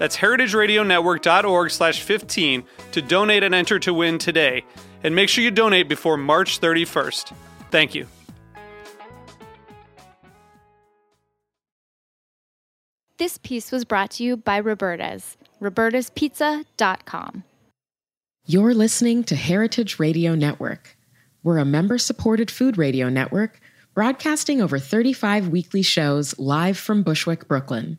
That's heritageradionetwork.org slash 15 to donate and enter to win today. And make sure you donate before March 31st. Thank you. This piece was brought to you by Roberta's, robertaspizza.com. You're listening to Heritage Radio Network. We're a member supported food radio network broadcasting over 35 weekly shows live from Bushwick, Brooklyn.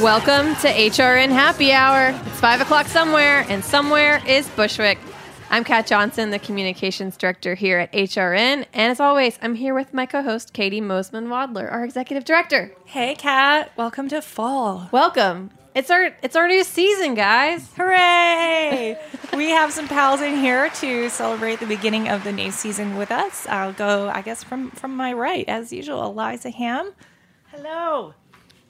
Welcome to HRN Happy Hour. It's 5 o'clock somewhere, and somewhere is Bushwick. I'm Kat Johnson, the Communications Director here at HRN. And as always, I'm here with my co host, Caity Moseman Wadler, our Executive Director. Hey, Kat. Welcome to fall. Welcome. It's our it's our new season, guys. Hooray! we have some pals in here to celebrate the beginning of the new season with us. I'll go, I guess, from from my right, as usual, Eliza Ham. Hello.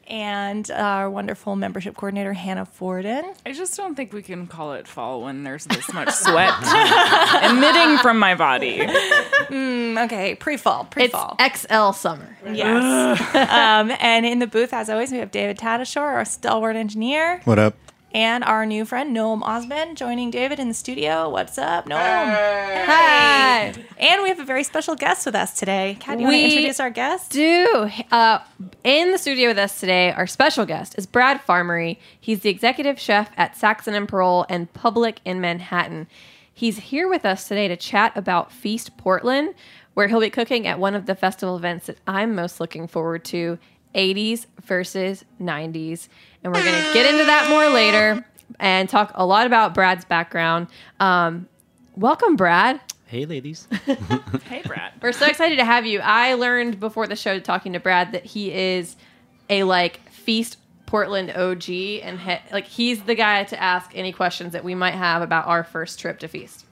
And our wonderful membership coordinator, Hannah Forden. I just don't think we can call it fall when there's this much sweat emitting from my body. Mm, okay, pre-fall, pre-fall. It's XL summer. Yes. um, and in the booth, as always, we have David Tatasciore, our stalwart engineer. What up? And our new friend, Noam Osmond, joining David in the studio. What's up, Noam? Hi. And we have a very special guest with us today. Kat, do you want to introduce our guest? Do uh, in the studio with us today, our special guest is Brad Farmerie. He's the executive chef at Saxon and Parole and Public in Manhattan. He's here with us today to chat about Feast Portland, where he'll be cooking at one of the festival events that I'm most looking forward to 80s versus 90s. And we're going to get into that more later and talk a lot about Brad's background. Um, welcome, Brad. Hey, ladies. Hey, Brad. We're so excited to have you. I learned before the show talking to Brad that he is a like Feast Portland OG and he, like he's the guy to ask any questions that we might have about our first trip to Feast.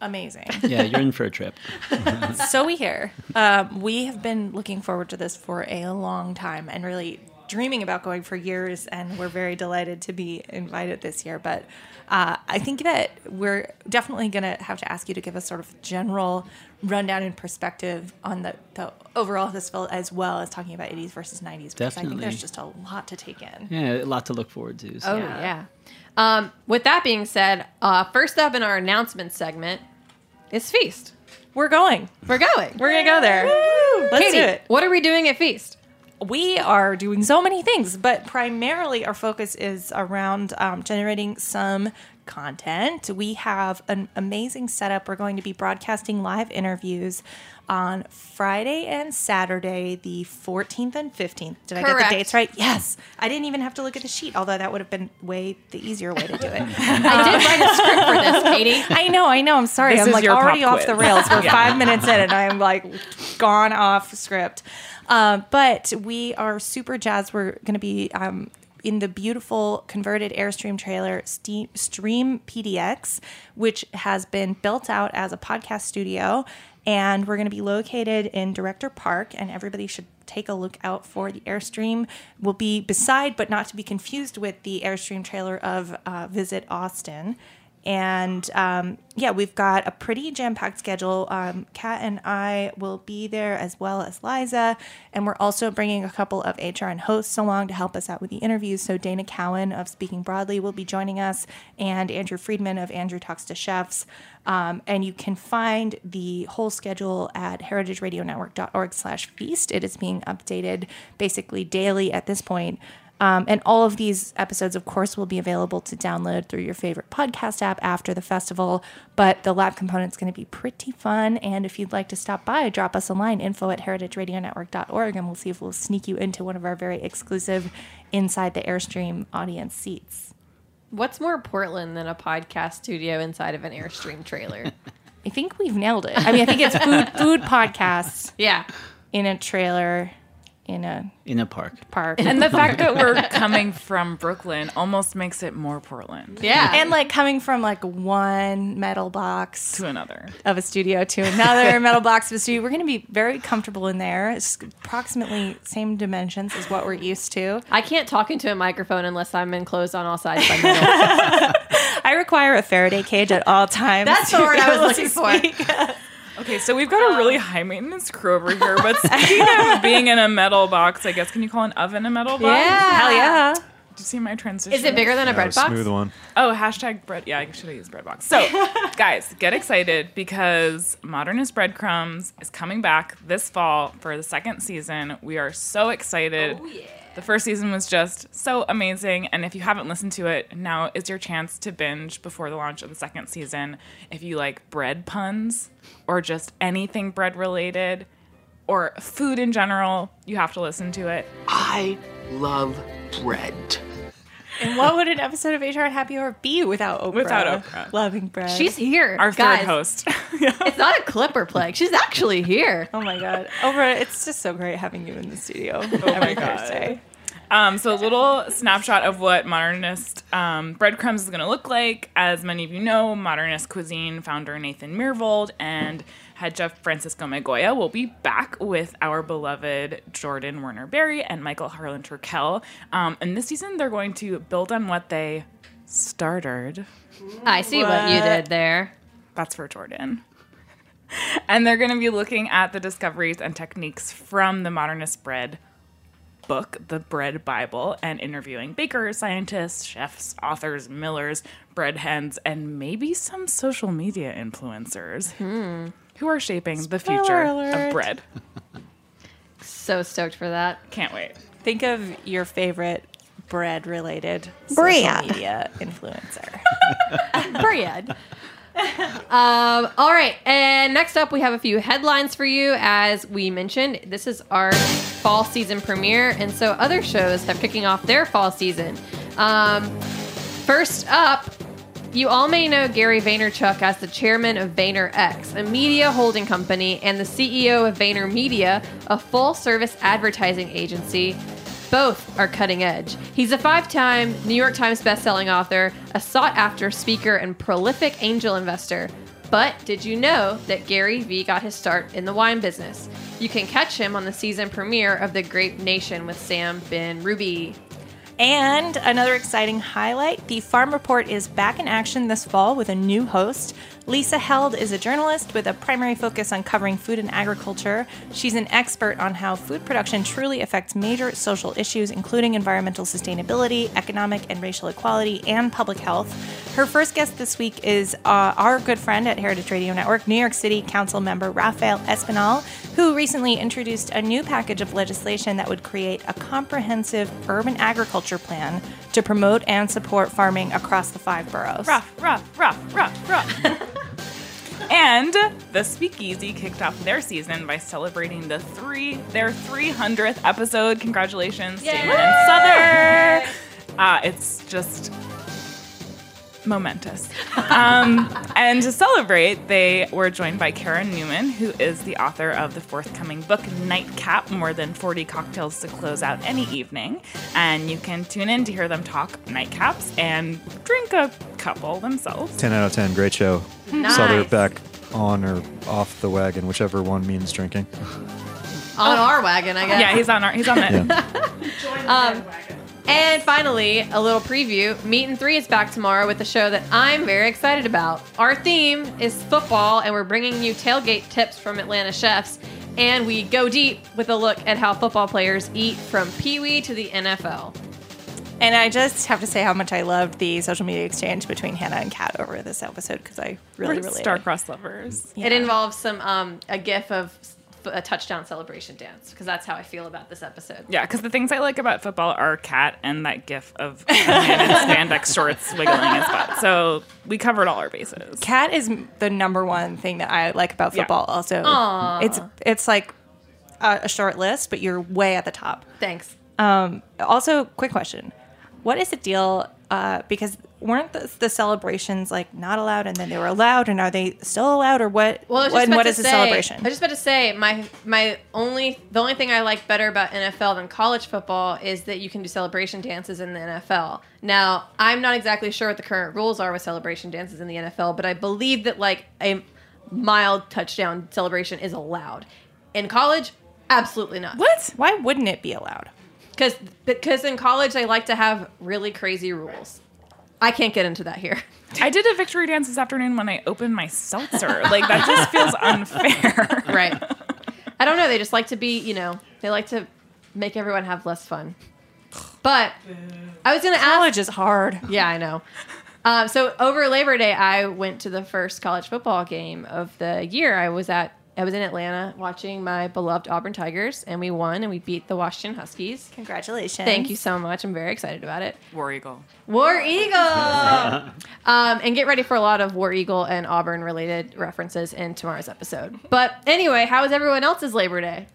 Amazing. yeah, you're in for a trip. so we hear. Um, we have been looking forward to this for a long time and really dreaming about going for years, and we're very delighted to be invited this year. But uh, I think that we're definitely going to have to ask you to give us sort of general rundown and perspective on the, the overall festival as well as talking about 80s versus 90s because I think there's just a lot to take in. Yeah, a lot to look forward to. So. Oh yeah. Um, with that being said, uh, first up in our announcement segment is Feast. We're going. We're going. We're going to go there. Let's Caity, do it. what are we doing at Feast? We are doing so many things, but primarily our focus is around um, generating some content. We have an amazing setup. We're going to be broadcasting live interviews on Friday and Saturday, the 14th and 15th. Did I get the dates right? Yes. I didn't even have to look at the sheet, although that would have been way the easier way to do it. I did write a script for this, Caity. I know, I know. I'm sorry. This I'm is like your already off quiz. the rails. We're Yeah. five minutes in, and I'm like gone off script. Uh, but we are super jazzed. We're going to be um, in the beautiful converted Airstream trailer, Stream PDX, which has been built out as a podcast studio. And we're going to be located in Director Park, and everybody should take a look out for the Airstream. Will be beside, but not to be confused with the Airstream trailer of uh, Visit Austin and um, yeah, we've got a pretty jam packed schedule. Um, Kat and I will be there as well as Liza. And we're also bringing a couple of HRN hosts along to help us out with the interviews. So Dana Cowan of Speaking Broadly will be joining us, and Andrew Friedman of Andrew Talks to Chefs. Um, and you can find the whole schedule at heritageradionetwork.org slash feast. It is being updated basically daily at this point. Um, and all of these episodes, of course, will be available to download through your favorite podcast app after the festival. But the lab component is going to be pretty fun. And if you'd like to stop by, drop us a line info at heritageradionetwork.org, and we'll see if we'll sneak you into one of our very exclusive Inside the Airstream audience seats. What's more Portland than a podcast studio inside of an Airstream trailer? I think we've nailed it. I mean, I think it's food food podcasts yeah. in a trailer in a in a park. park. And the fact that we're coming from Brooklyn almost makes it more Portland Yeah. and like coming from like one metal box to another. of a studio to another metal box of a studio. We're going to be very comfortable in there. It's approximately same dimensions as what we're used to. I can't talk into a microphone unless I'm enclosed on all sides by metal. I require a Faraday cage at all times. That's the word I was looking for. Speak. Okay, so we've got a really um, high maintenance crew over here. But speaking of being in a metal box, I guess can you call an oven a metal box? Yeah. Hell yeah. Did you see my transition? Is it bigger than a bread box? Smooth one. Oh, hashtag bread. Yeah, I should have used bread box. So, guys, get excited because Modernist Breadcrumbs is coming back this fall for the second season. We are so excited. Oh, yeah. The first season was just so amazing. And if you haven't listened to it, now is your chance to binge before the launch of the second season. If you like bread puns or just anything bread related or food in general, you have to listen to it. I love bread. And what would an episode of HRN Happy Hour be without Oprah? Without Oprah. Loving bread. She's here. Our Guys, third host. It's not a clip or plague. She's actually here. Oh my god, Oprah! It's just so great having you in the studio every Thursday. Um, so a little snapshot of what modernist um, breadcrumbs is going to look like. As many of you know, modernist cuisine founder Nathan Myhrvold and head chef Francisco Migoya will be back with our beloved Jordan Werner Berry and Michael Harlan Turkell. Um, and this season, they're going to build on what they started. I see what, you did there. That's for Jordan. And they're going to be looking at the discoveries and techniques from the modernist bread book, The Bread Bible, and interviewing bakers, scientists, chefs, authors, millers, bread hens, and maybe some social media influencers who are shaping the future alert. of bread. So stoked for that. Can't wait. Think of your favorite bread-related social media influencer. Bread. um, all right, and next up, we have a few headlines for you. As we mentioned, this is our fall season premiere, and so other shows have kicking off their fall season. Um, first up, you all may know Gary Vaynerchuk as the chairman of VaynerX, a media holding company, and the CEO of VaynerMedia, a full service advertising agency. Both are cutting edge. He's a five time New York Times bestselling author, a sought after speaker, and prolific angel investor. But did you know that Gary Vee got his start in the wine business? You can catch him on the season premiere of The Grape Nation with Sam Benrubi. And another exciting highlight the Farm Report is back in action this fall with a new host. Lisa Held is a journalist with a primary focus on covering food and agriculture. She's an expert on how food production truly affects major social issues, including environmental sustainability, economic and racial equality, and public health. Her first guest this week is uh, our good friend at Heritage Radio Network, New York City Council member Rafael Espinal, who recently introduced a new package of legislation that would create a comprehensive urban agriculture plan to promote and support farming across the five boroughs. Rough, rough, rough, rough, rough. and the Speakeasy kicked off their season by celebrating the three their 300th episode. Congratulations, Damon and Sother. Uh, it's just momentous. Um, and to celebrate, they were joined by Kara Newman, who is the author of the forthcoming book Nightcap More Than 40 Cocktails to Close Out Any Evening. And you can tune in to hear them talk nightcaps and drink a couple themselves. 10 out of 10. Great show. Nice. Sother back on or off the wagon, whichever one means drinking. On our wagon, I guess. Yeah, he's on our, he's on it. Yeah. And finally, a little preview. Meat and Three is back tomorrow with a show that I'm very excited about. Our theme is football, and we're bringing you tailgate tips from Atlanta chefs. And we go deep with a look at how football players eat from Pee Wee to the NFL. And I just have to say how much I loved the social media exchange between Hannah and Kat over this episode because I really, We're really star-crossed lovers. It involves some um, a gif of a touchdown celebration dance because that's how I feel about this episode. Yeah, because the things I like about football are Kat and that gif of a man in spandex shorts wiggling his butt. So we covered all our bases. Kat is the number one thing that I like about Yeah. football. Also, Aw. it's it's like a, a short list, but you're way at the top. Thanks. Um, also, quick question: What is the deal? Uh, because weren't the, the celebrations like not allowed, and then they were allowed, and are they still allowed, or what? Well, what, just and about what is the say- celebration? I was just about to say my my only the only thing I like better about NFL than college football is that you can do celebration dances in the NFL. Now, I'm not exactly sure what the current rules are with celebration dances in the NFL, but I believe that like a mild touchdown celebration is allowed. In college, absolutely not. what? Why wouldn't it be allowed? Because because in college they like to have really crazy rules. I can't get into that here. I did a victory dance this afternoon when I opened my seltzer. Like that just feels unfair. right. I don't know. They just like to be, you know, they like to make everyone have less fun. But I was going to ask. College is hard. Yeah, I know. Um, so over Labor Day, I went to the first college football game of the year. I was at. I was in Atlanta watching my beloved Auburn Tigers, and we won, and we beat the Washington Huskies. Congratulations! Thank you so much. I'm very excited about it. War Eagle. War Eagle. um, and get ready for a lot of War Eagle and Auburn related references in tomorrow's episode. But anyway, how was everyone else's Labor Day?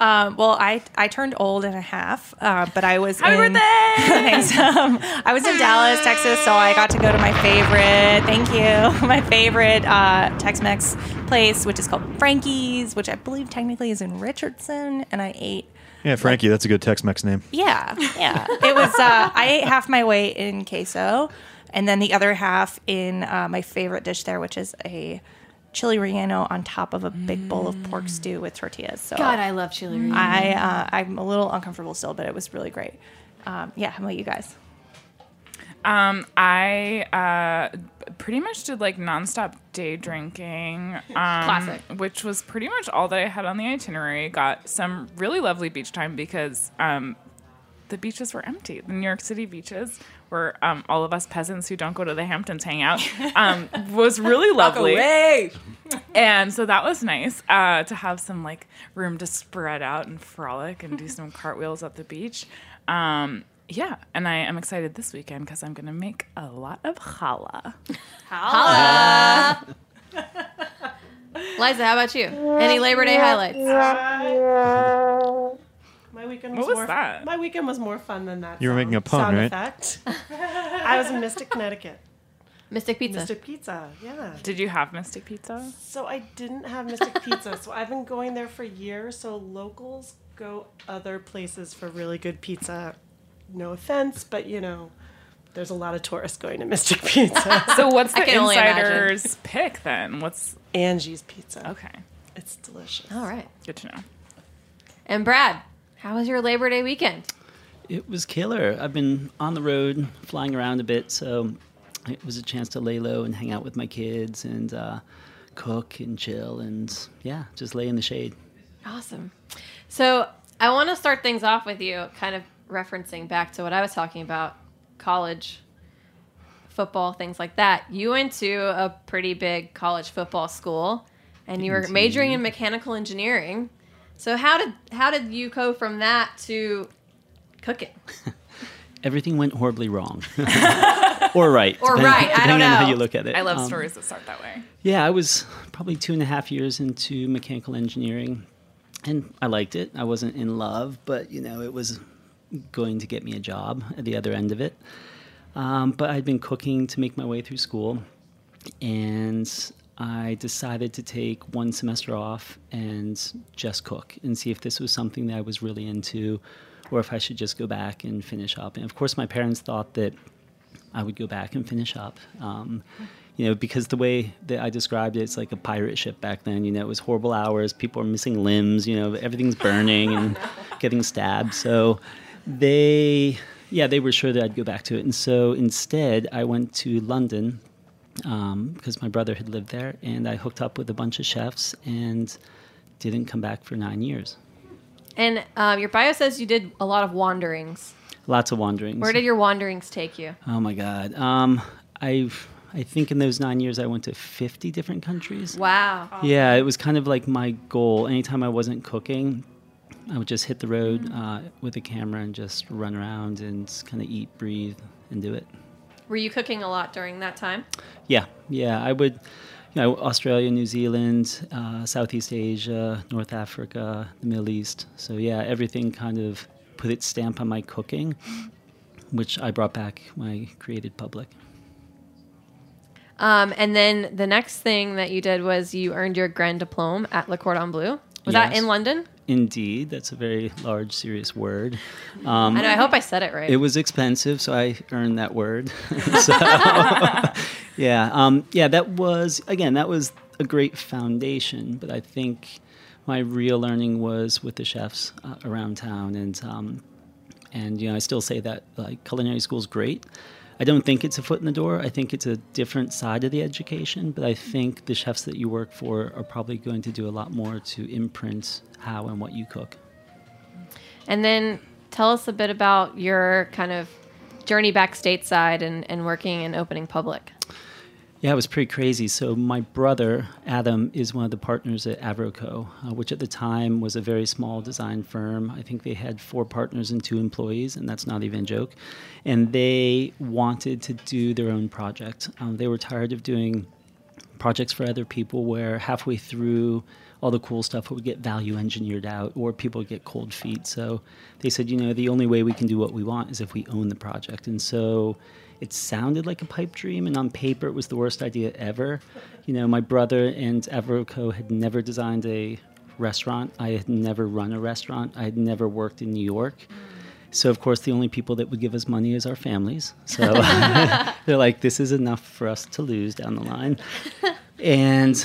Um, well, I I turned old and a half, uh, but I was Happy in, birthday! Thanks. Um, I was in Dallas, Texas, so I got to go to my favorite. Thank you, my favorite uh, Tex-Mex place, which is called Frankie's, which I believe technically is in Richardson, and I ate. Yeah, Frankie, that's a good Tex-Mex name. Yeah, yeah. It was. Uh, I ate half my weight in queso, and then the other half in uh, my favorite dish there, which is a chili relleno on top of a big bowl of pork stew with tortillas. So God, I love chili. relleno. I uh, I'm a little uncomfortable still, but it was really great. Um, yeah, how about you guys? Um, I uh, pretty much did like nonstop day drinking. Um, Classic. Which was pretty much all that I had on the itinerary. Got some really lovely beach time because um, the beaches were empty. The New York City beaches, where um, all of us peasants who don't go to the Hamptons hang out, um, was really lovely. And so that was nice uh, to have some like room to spread out and frolic and do some cartwheels at the beach. Um, yeah, and I am excited this weekend because I'm going to make a lot of challah. Challah. Liza, how about you? Any Labor Day highlights? My weekend was, What was, was more that? My weekend was more fun than that. You were sound- making a pun, sound right? Effect. I was in Mystic, Connecticut. Mystic Pizza. Mystic Pizza, yeah. Did you have Mystic Pizza? So I didn't have Mystic Pizza, so I've been going there for years. So locals go other places for really good pizza. No offense, but you know, there's a lot of tourists going to Mystic Pizza. So what's the can only imagine. insider's pick then? What's Angie's Pizza. okay? It's delicious. All right. Good to know. And Brad, how was your Labor Day weekend? It was killer. I've been on the road, flying around a bit, so it was a chance to lay low and hang out with my kids and uh, cook and chill and yeah, just lay in the shade. Awesome. So I want to start things off with you, kind of referencing back to what I was talking about college football, things like that. You went to a pretty big college football school and you were majoring in mechanical engineering. So how did how did you go from that to cooking? Everything went horribly wrong. or right. Or depending- right, I don't Depending on how you look at it. I love Um, stories that start that way. Yeah, I was probably two and a half years into mechanical engineering, and I liked it. I wasn't in love, but you know, it was going to get me a job at the other end of it. Um, but I'd been cooking to make my way through school, and I decided to take one semester off and just cook and see if this was something that I was really into, or if I should just go back and finish up. And of course, my parents thought that I would go back and finish up. Um, you know, because the way that I described it, it's like a pirate ship back then. You know, it was horrible hours. People are missing limbs. You know, everything's burning and getting stabbed. So they, yeah, they were sure that I'd go back to it. And so instead, I went to London um, because my brother had lived there, and I hooked up with a bunch of chefs and didn't come back for nine years. And um, your bio says you did a lot of wanderings. Lots of wanderings. Where did your wanderings take you? Oh my God. Um, I I think in those nine years I went to 50 different countries. Wow. Yeah, it was kind of like my goal. Anytime I wasn't cooking, I would just hit the road uh, with a camera and just run around and kind of eat, breathe, and do it. Were you cooking a lot during that time? Yeah, yeah. I would, you know, Australia, New Zealand, uh, Southeast Asia, North Africa, the Middle East. So yeah, everything kind of put its stamp on my cooking, which I brought back when I created Public. Um, and then the next thing that you did was you earned your Grand Diplôme at Le Cordon Bleu. Was that in London? Indeed, that's a very large, serious word. Um, I know. I hope I said it right. It was expensive, so I earned that word. so, yeah, um, yeah, that was again, that was a great foundation. But I think my real learning was with the chefs uh, around town, and um, and you know, I still say that like culinary school is great. I don't think it's a foot in the door. I think it's a different side of the education, but I think the chefs that you work for are probably going to do a lot more to imprint how and what you cook. And then tell us a bit about your kind of journey back stateside and, and working and opening public. Yeah, it was pretty crazy. So my brother Adam is one of the partners at AvroKO, uh, which at the time was a very small design firm. I think they had four partners and two employees, and that's not even a joke. And they wanted to do their own project. Um, they were tired of doing projects for other people where halfway through all the cool stuff would get value engineered out or people would get cold feet. So they said, you know, the only way we can do what we want is if we own the project. And so it sounded like a pipe dream, and on paper it was the worst idea ever. You know, my brother and AvroKO had never designed a restaurant. I had never run a restaurant. I had never worked in New York. So of course, the only people that would give us money is our families. So they're like, "This is enough for us to lose down the line." And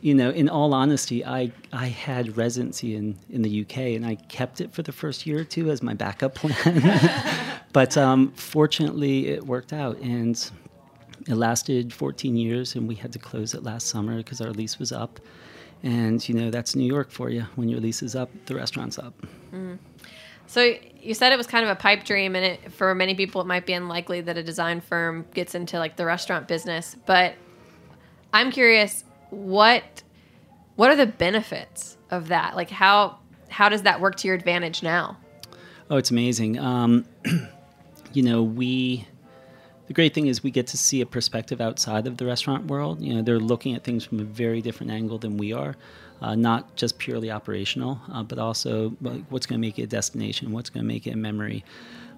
you know, in all honesty, I I had residency in in the UK, and I kept it for the first year or two as my backup plan. but um, fortunately, it worked out, and it lasted 14 years, and we had to close it last summer because our lease was up. And you know, that's New York for you. When your lease is up, the restaurant's up. So you said it was kind of a pipe dream, and it, for many people, it might be unlikely that a design firm gets into like the restaurant business. But I'm curious, what what are the benefits of that? Like how how does that work to your advantage now? Oh, it's amazing. Um, you know, we. The great thing is we get to see a perspective outside of the restaurant world. You know, they're looking at things from a very different angle than we are, uh, not just purely operational, uh, but also what's going to make it a destination, what's going to make it a memory.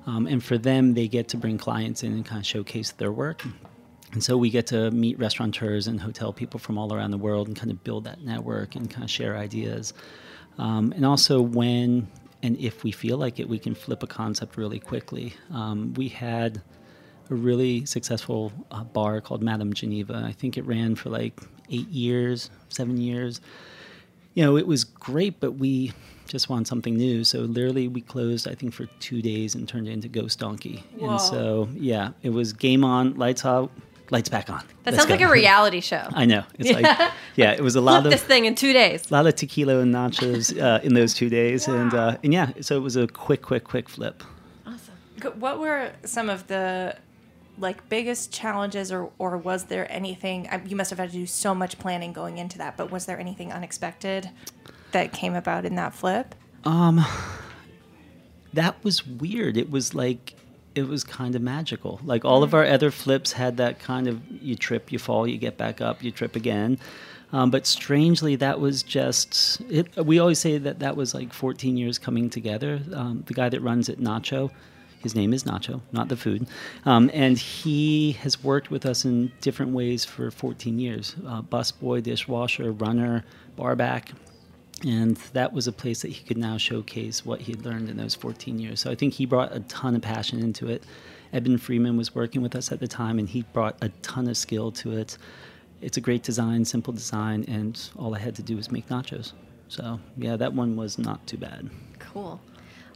Um, and for them, they get to bring clients in and kind of showcase their work. And so we get to meet restaurateurs and hotel people from all around the world and kind of build that network and kind of share ideas. Um, and also, when and if we feel like it, we can flip a concept really quickly. Um, we had a really successful uh, bar called Madame Geneva. I think it ran for like eight years, seven years. You know, it was great, but we just want something new. So literally, we closed, I think, for two days and turned it into Ghost Donkey. Whoa. And so, yeah, it was game on, lights out, lights back on. That Let's sounds like a reality show. I know. It's like, yeah, it was a lot Flip of this thing in two days. a lot of tequila and nachos uh, in those two days, and uh, and yeah, so it was a quick, quick, quick flip. Awesome. What were some of the like biggest challenges, or or was there anything? You must have had to do so much planning going into that, but was there anything unexpected that came about in that flip? Um, that was weird. It was like it was kind of magical. Like all of our other flips had that kind of you trip, you fall, you get back up, you trip again. Um, but strangely, that was just. It, we always say that that was like 14 years coming together. Um, the guy that runs it, Nacho, his name is Nacho, not the food. Um, and he has worked with us in different ways for 14 years uh, busboy, dishwasher, runner, barback. And that was a place that he could now showcase what he had learned in those 14 years. So I think he brought a ton of passion into it. Eben Freeman was working with us at the time, and he brought a ton of skill to it. It's a great design, simple design, and all I had to do was make nachos. So yeah, that one was not too bad. Cool.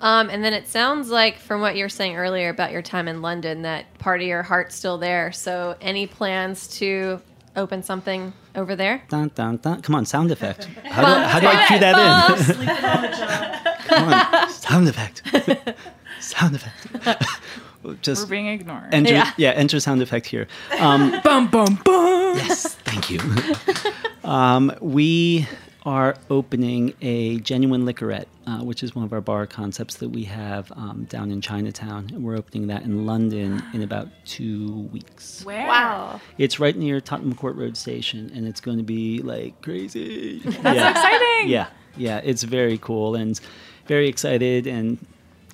Um, and then it sounds like, from what you were saying earlier about your time in London, that part of your heart's still there. So, any plans to open something over there? Dun, dun, dun. Come on, sound effect. How do, how do I cue that in? Sleeping on the job. Come on, sound effect. sound effect. Just We're being ignored. enter, Yeah. yeah. enter sound effect here. Um, bum bum bum. yes, thank you. um, we are opening a genuine liquorette, uh, which is one of our bar concepts that we have um, down in Chinatown, and we're opening that in London in about two weeks. Where? Wow. It's right near Tottenham Court Road Station, and it's going to be like crazy. That's yeah. exciting. Yeah, yeah, it's very cool and very excited, and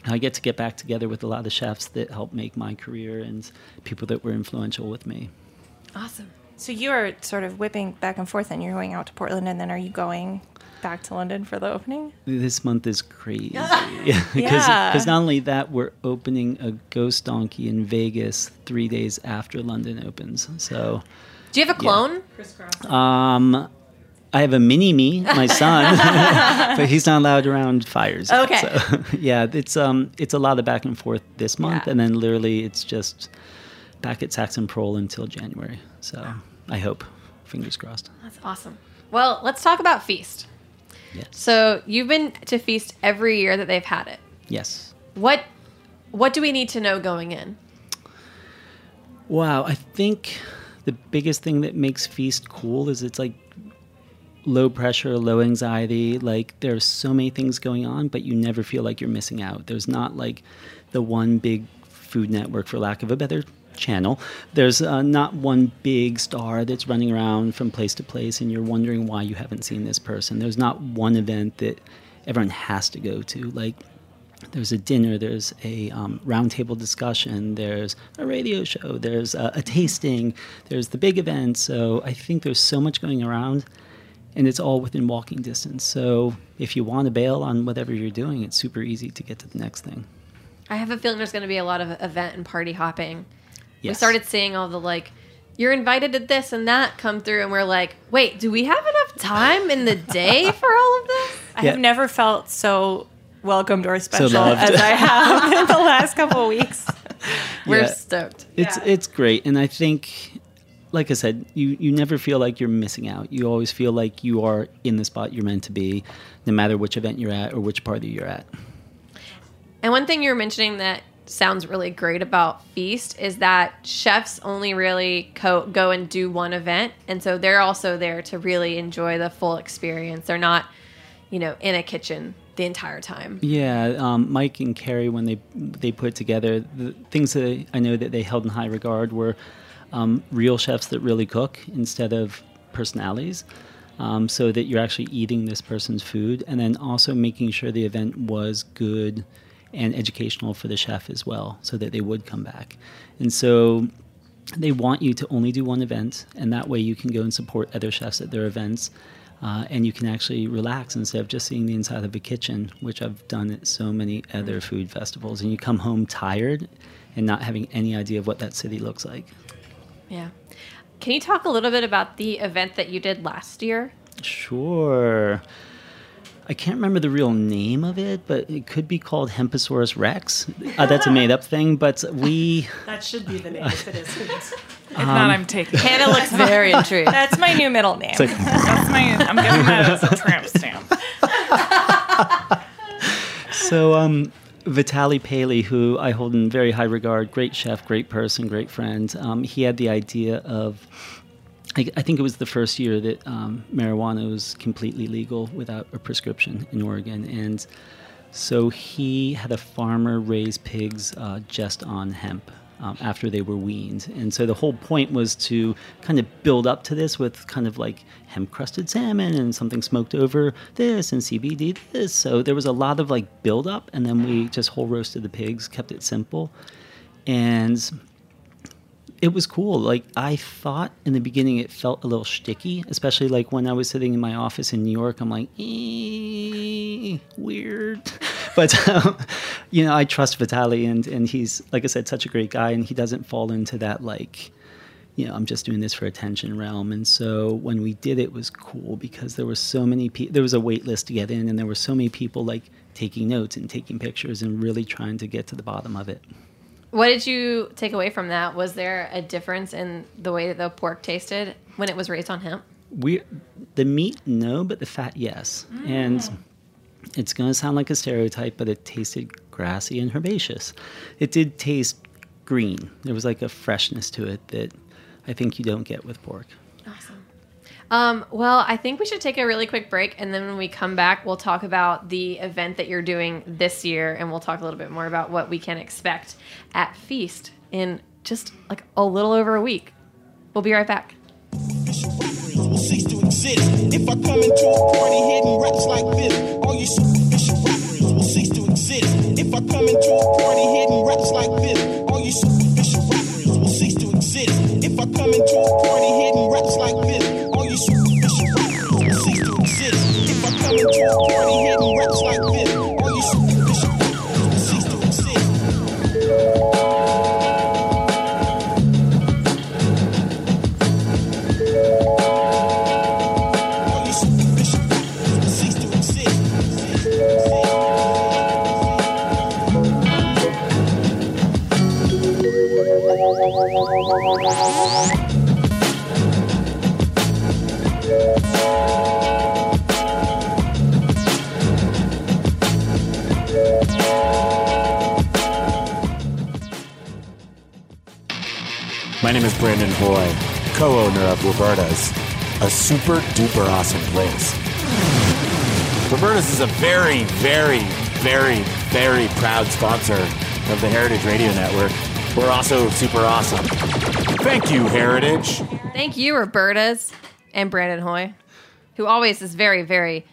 I get to get back together with a lot of chefs that helped make my career and people that were influential with me. Awesome. So you are sort of whipping back and forth, and you're going out to Portland, and then are you going back to London for the opening? This month is crazy. yeah, because Yeah. not only that, we're opening a Ghost Donkey in Vegas three days after London opens. So, Do you have a clone? um, I have a mini me, my son, but he's not allowed around fires. yet. Okay. So, yeah, it's um, it's a lot of back and forth this month, Yeah. and then literally it's just back at Saxon Parole until January. So I hope, fingers crossed. That's awesome. Well, let's talk about Feast. Yes. So, you've been to Feast every year that they've had it. Yes. What what do we need to know going in? Wow, I think the biggest thing that makes Feast cool is it's like low pressure, low anxiety. Like there's so many things going on, but you never feel like you're missing out. There's not like the one big food network, for lack of a better channel. There's uh, not one big star that's running around from place to place, and you're wondering why you haven't seen this person. There's not one event that everyone has to go to. Like there's a dinner, there's a um, roundtable discussion, there's a radio show, there's a, a tasting, there's the big event. So I think there's so much going around, and it's all within walking distance. So if you want to bail on whatever you're doing, it's super easy to get to the next thing. I have a feeling there's going to be a lot of event and party hopping. We started seeing all the like, you're invited to this and that come through, and we're like, wait, do we have enough time in the day for all of this? I Yeah. have never felt so welcomed or special loved. as I have in the last couple of weeks. We're Yeah. stoked. It's Yeah. it's great, and I think, like I said, you you never feel like you're missing out. You always feel like you are in the spot you're meant to be, no matter which event you're at or which party you're at. And one thing you were mentioning that sounds really great about Feast is that chefs only really co- go and do one event, and so they're also there to really enjoy the full experience. They're not, you know, in a kitchen the entire time. Yeah, um, Mike and Carrie, when they they put together, the things that I know that they held in high regard were um, real chefs that really cook instead of personalities, um, so that you're actually eating this person's food, and then also making sure the event was good and educational for the chef as well, so that they would come back. And so they want you to only do one event, and that way you can go and support other chefs at their events. Uh, and you can actually relax instead of just seeing the inside of a kitchen, which I've done at so many other food festivals. And you come home tired and not having any idea of what that city looks like. Yeah. Can you talk a little bit about the event that you did last year? Sure. I can't remember the real name of it, but it could be called Hemposaurus rex. Uh, that's a made up thing, but we. That should be the name if it isn't. If not, I'm taking. it. Hannah looks very intrigued. That's my new middle name. Like, That's my. I'm giving that as a tramp stamp. So, um, Vitaly Paley, who I hold in very high regard, great chef, great person, great friend, um, he had the idea of. I, I think it was the first year that um, marijuana was completely legal without a prescription in Oregon, and so he had a farmer raise pigs uh, just on hemp um, after they were weaned. And so the whole point was to kind of build up to this with kind of like hemp crusted salmon and something smoked over this and CBD this. So there was a lot of like build up, and then we just whole roasted the pigs, kept it simple. And it was cool. Like I thought in the beginning, it felt a little sticky, especially like when I was sitting in my office in New York. I'm like, weird, but um, you know, I trust Vitaly, and and he's like I said, such a great guy, and he doesn't fall into that like you know, I'm just doing this for attention realm. And so when we did it, it was cool because there were so many people, there was a wait list to get in, and there were so many people like taking notes and taking pictures and really trying to get to the bottom of it. What did you take away from that? Was there a difference in the way that the pork tasted when it was raised on hemp? We, the meat, no, but the fat, yes. And mm. it's going to sound like a stereotype, but it tasted grassy and herbaceous. It did taste green. There was like a freshness to it that I think you don't get with pork. Um, well, I think we should take a really quick break, and then when we come back, we'll talk about the event that you're doing this year, and we'll talk a little bit more about what we can expect at Feast in just like a little over a week. We'll be right back. If I come into a party hitting raps like this, all you superficial rappers will cease to exist. If I come into a party hitting raps like this, all you superficial rappers will cease to exist. If I come into a party hitting raps like this, a very, very, very, very proud sponsor of the Heritage Radio Network. We're also super awesome. Thank you, Heritage. Thank you, Roberta's and Brandon Hoy, who always is very, very,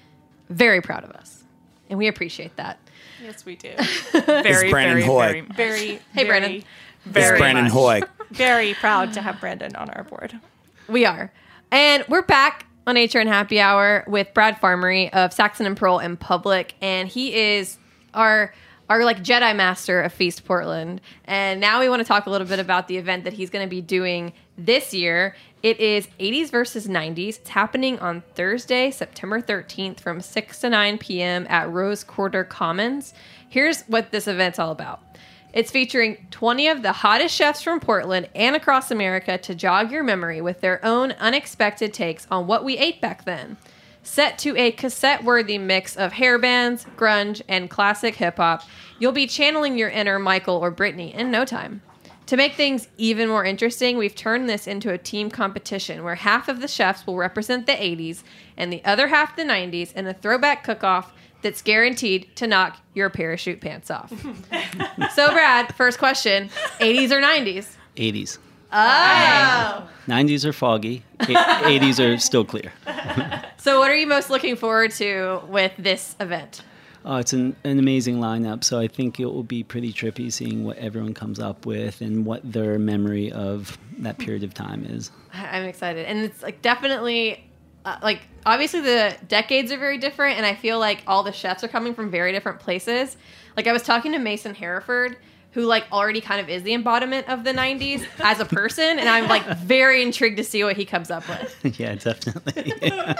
very proud of us. And we appreciate that. Yes, we do. Very, Brandon very, Hoy. very. Very, Hey, very, Brandon. very, it's Brandon much. Hoy. Very proud to have Brandon on our board. We are. And we're back on and Happy Hour with Brad Farmerie of Saxon and Parole in Public. And he is our our like Jedi Master of Feast Portland. And now we want to talk a little bit about the event that he's going to be doing this year. It is 80s versus 90s. It's happening on Thursday, September 13th from 6 to 9 p.m. at Rose Quarter Commons. Here's what this event's all about. It's featuring 20 of the hottest chefs from Portland and across America to jog your memory with their own unexpected takes on what we ate back then. Set to a cassette worthy mix of hair bands, grunge, and classic hip hop, you'll be channeling your inner Michael or Britney in no time. To make things even more interesting, we've turned this into a team competition where half of the chefs will represent the 80s and the other half the 90s in a throwback cook off that's guaranteed to knock your parachute pants off. so, Brad, first question 80s or 90s? 80s. Oh. 90s are foggy. 80s are still clear. So, what are you most looking forward to with this event? Oh, it's an, an amazing lineup. So I think it will be pretty trippy seeing what everyone comes up with and what their memory of that period of time is. I'm excited, and it's like definitely uh, like obviously the decades are very different, and I feel like all the chefs are coming from very different places. Like I was talking to Mason Hereford, who like already kind of is the embodiment of the '90s as a person, and I'm like very intrigued to see what he comes up with. yeah, definitely.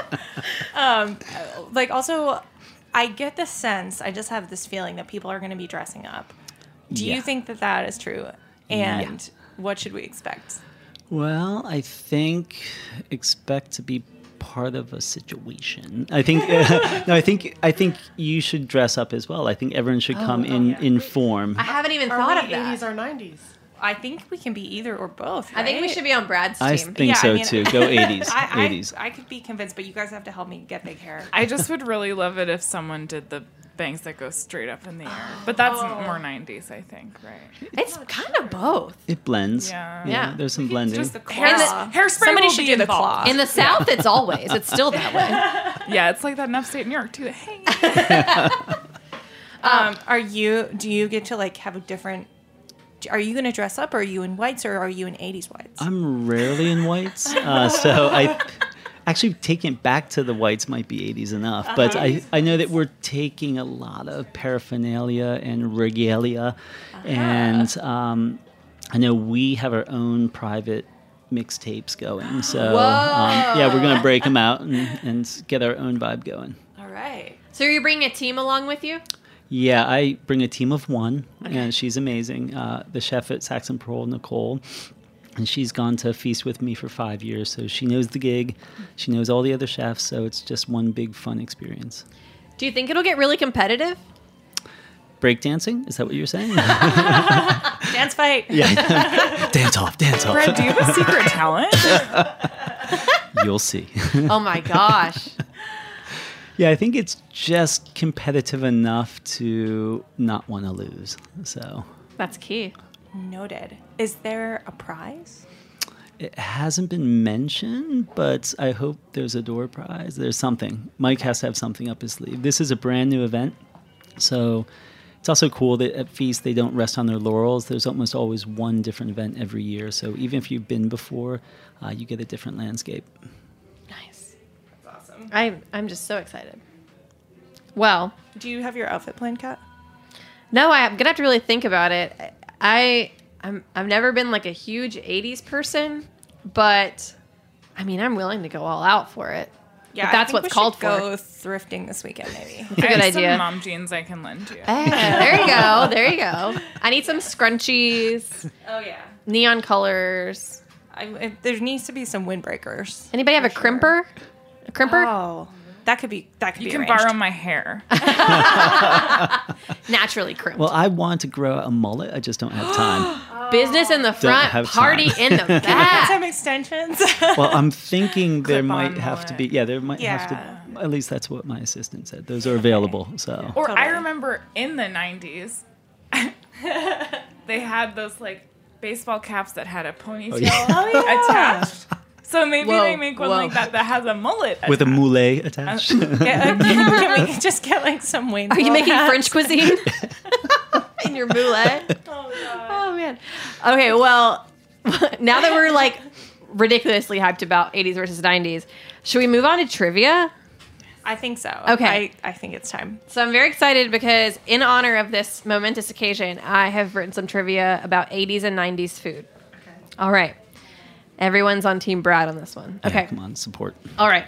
Um, like also, I get the sense. I just have this feeling that people are going to be dressing up. Do Yeah. you think that that is true? And what should we expect? Well, I think expect to be part of a situation. I think no, I think I think you should dress up as well. I think everyone should oh, come oh, in in form. I haven't even Are thought we of that. 80s or 90s? I think we can be either or both. I think we should be on Brad's team. I team. think so too. Go 80s. I, I, 80s. I could be convinced, but you guys have to help me get big hair. I just would really love it if someone did the bangs that go straight up in the air. But that's more 90s, I think, right? It's kind of both. It blends. Yeah. Yeah. There's some blending. Just the Hair- claw. hairspray Somebody will should be do the claw. In the South, it's always it's still that way. Yeah, it's like that in upstate New York, too. The hang. Um, are you? Do you get to like have a different? Are you going to dress up? Or are you in whites or are you in '80s whites? I'm rarely in whites, uh, so I actually taking it back to the whites might be 80s enough. But I, I know that we're taking a lot of paraphernalia and regalia, and um, I know we have our own private mixtapes going. So um, yeah, we're gonna break them out and, and get our own vibe going. All right. So you're bringing a team along with you? Yeah, I bring a team of one, and she's amazing. Uh, the chef at Saxon Parole, Nicole, and she's gone to feast with me for five years, so she knows the gig. She knows all the other chefs, so it's just one big fun experience. Do you think it'll get really competitive? Breakdancing? Is that what you're saying? Dance fight. yeah. dance off, dance off. Brad, do you have a secret talent? You'll see. Oh my gosh. Yeah, I think it's just competitive enough to not want to lose. So That's key. Noted. Is there a prize? it hasn't been mentioned, but I hope there's a door prize. There's something. Mike has to have something up his sleeve. This is a brand new event, so it's also cool that at Feast they don't rest on their laurels. There's almost always one different event every year. So even if you've been before, uh, you get a different landscape. Nice. That's awesome. I'm I'm just so excited. Well, Do you have your outfit planned, Kat? no, I, I'm gonna have to really think about it. I I'm I've never been like a huge '80s person, but I mean I'm willing to go all out for it. Yeah, If I that's think what's we called should for. Go thrifting this weekend, maybe. That's a I good have idea. Some mom jeans I can lend you. Hey, there you go. There you go. I need some scrunchies, oh yeah. neon colors. I, there needs to be some windbreakers. Anybody have a crimper? A crimper? Oh, that could be. That could You be. can arranged. borrow my hair. Naturally crimped. Well, I want to grow a mullet. I just don't have time. Business in the front, party in the Get back. some extensions. well, I'm thinking there Clip-on might have to be. Yeah, there might have Yeah. to. At least that's what my assistant said. Those are available. So Or I remember in the 90s, they had those like baseball caps that had a oh, ponytail oh, yeah. attached. So maybe Whoa, they make one whoa. like that that has a mullet. with a attached. moulet attached. Yeah, uh, can we just get like some Wayne? Are you making hats? French cuisine in your moulet? Oh, oh man. Okay, well, now that we're like ridiculously hyped about 80s versus 90s, should we move on to trivia? I think so. Okay. I, I think it's time. So I'm very excited because in honor of this momentous occasion, I have written some trivia about 80s and 90s food. Okay. All right. Everyone's on Team Brad on this one. Yeah, Okay. come on, support. All right.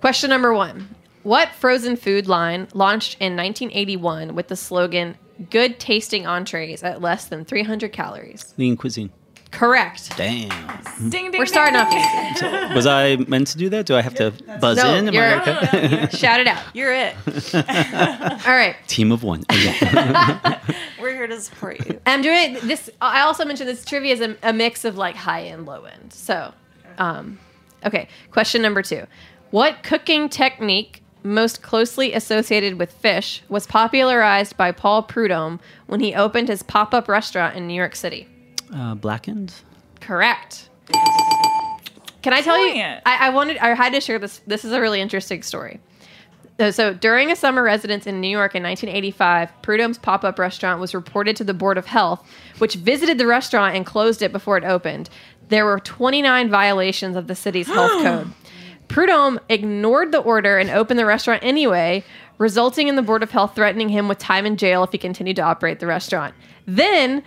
Question number one What frozen food line launched in 1981 with the slogan, Good tasting entrees at less than 300 calories? Lean cuisine. Correct. Damn. Ding, ding, We're starting off easy. So, was I meant to do that? Do I have to buzz No, in? Am you're- I okay? Shout it out. You're it. All right. Team of one. Okay. We're here to support you. I'm doing this. I also mentioned this trivia is a, a mix of like high and low end. So, um, okay. Question number two: What cooking technique most closely associated with fish was popularized by Paul Prudhomme when he opened his pop-up restaurant in New York City? Uh, blackened. Correct. Can I tell you? I, I wanted. I had to share this. This is a really interesting story. So, so during a summer residence in New York in 1985, Prudhomme's pop-up restaurant was reported to the Board of Health, which visited the restaurant and closed it before it opened. There were 29 violations of the city's health code. Prudhomme ignored the order and opened the restaurant anyway, resulting in the Board of Health threatening him with time in jail if he continued to operate the restaurant. Then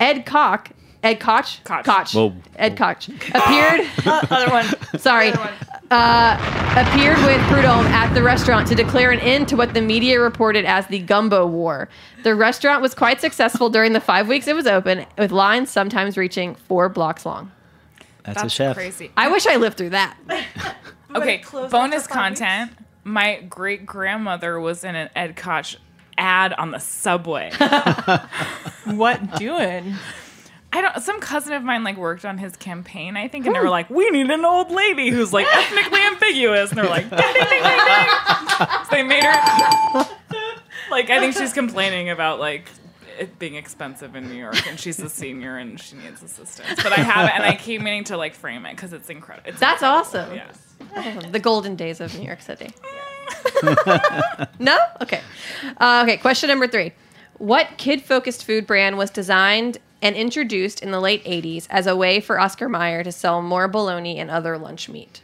Ed Koch, Ed Koch, Koch. Koch, Whoa. Ed Koch appeared. Other one. sorry, uh, appeared with Prudhomme at the restaurant to declare an end to what the media reported as the Gumbo War. The restaurant was quite successful during the five weeks it was open, with lines sometimes reaching four blocks long. That's, a That's chef. crazy. I wish I lived through that. Okay, bonus after five content. My great grandmother was in an Ed Koch ad on the subway. What doing? I don't. Some cousin of mine like worked on his campaign, I think, and they were like, "We need an old lady who's like ethnically ambiguous," and they're like, "Ding ding ding ding ding." So they made her. Like, I think she's complaining about like it being expensive in New York, and she's a senior and she needs assistance. But I have it, and I keep meaning to like frame it because it's incredible. It's That's incredible. awesome. Yes. the golden days of New York City. no? Okay. Uh, okay, question number three. What kid focused food brand was designed and introduced in the late 80s as a way for Oscar Mayer to sell more bologna and other lunch meat?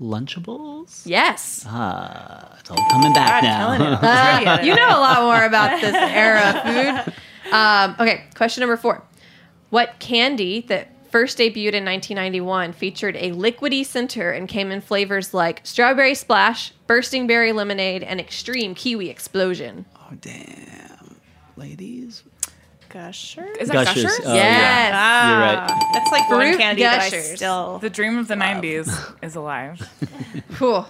Lunchables? Yes. Ah, it's all coming back God, now. Uh, you know a lot more about this era of food. Um, okay, question number four. What candy that first debuted in 1991, featured a liquidy center and came in flavors like strawberry splash, bursting berry lemonade, and extreme kiwi explosion. Oh damn, ladies. Gusher? Is that Gushers. Gushers? Oh, Yes. yeah. You're right. Ah, that's like one Fruit candy that I still. The dream of the 90s is alive. Cool.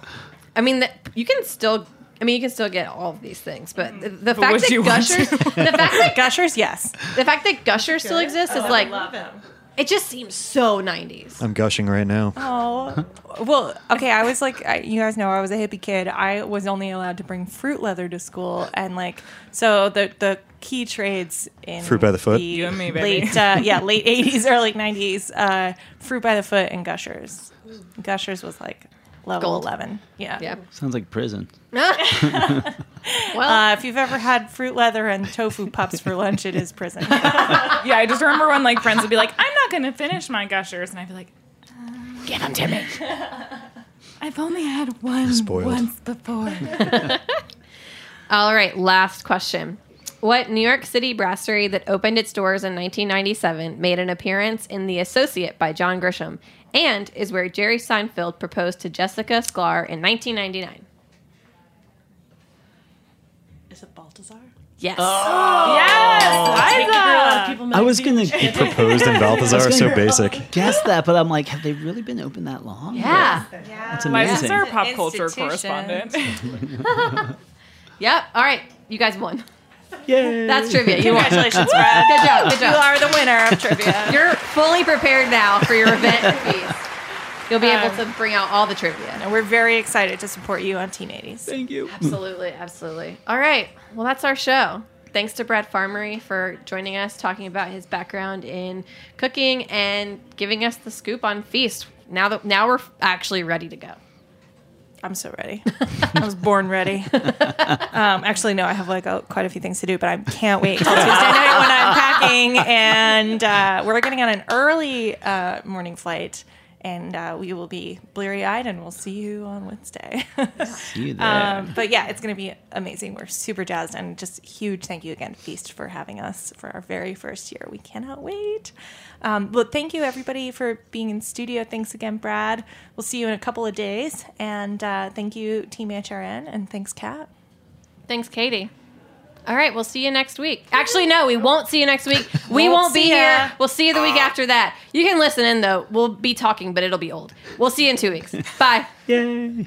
I mean, the, you can still. I mean, you can still get all of these things, but mm. the, the But fact that you Gushers, the fact that Gushers, yes. the fact that Gushers still exists is like him. It just seems so 90s. I'm gushing right now. Oh, well, okay. I was like, I, you guys know, I was a hippie kid. I was only allowed to bring fruit leather to school, and like, so the the key trades in Fruit by the foot? You and me, baby. late, uh, yeah, late '80s, early '90s. Uh, fruit by the foot and Gushers. Gushers was like level Gold. 11. Yeah. Yeah. Sounds like prison. well, Uh, if you've ever had fruit leather and tofu pups for lunch, it is prison. yeah, I just remember when like friends would be like, "I'm not going to finish my gushers," and I'd be like, Give them to me. "I've only had one Spoiled. once before." all right, last question. What New York City brasserie that opened its doors in 1997 made an appearance in The Associate by John Grisham and is where Jerry Seinfeld proposed to Jessica Sklar in 1999? Is it Balthazar? Yes. Oh. Yes. I was gonna Proposed in Balthazar, so basic. guess that, but I'm like, have they really been open that long? Yeah. That's License amazing. our pop culture correspondent. Yep. All right. You guys won. Yay. That's trivia. You won. Congratulations, Brad. Good job. Good job. You are the winner of trivia. You're fully prepared now for your event fees. You'll be able to um, bring out all the trivia. and we're very excited to support you on Teen 80s. Thank you. Absolutely, absolutely. All right. Well, that's our show. Thanks to Brad Farmerie for joining us, talking about his background in cooking and giving us the scoop on Feast. Now that now we're actually ready to go. I'm so ready. I was born ready. Um, actually, no, I have like a, quite a few things to do, but I can't wait until Tuesday night when I'm packing. And uh, we're getting on an early uh, morning flight, and uh, we will be bleary eyed, and we'll see you on Wednesday. See you there. Um, but yeah, it's going to be amazing. We're super jazzed, and just huge thank you again, Feast, for having us for our very first year. We cannot wait. Um, well, thank you everybody for being in studio. Thanks again, Brad. We'll see you in a couple of days, and uh, thank you, Team HRN, and thanks, Kat. Thanks, Caity. All right, we'll see you next week. Actually, no, we won't see you next week. We Won't won't, be see ya. here. We'll see you the week after that. You can listen in though. We'll be talking, but it'll be old. We'll see you in two weeks. Bye. Yay.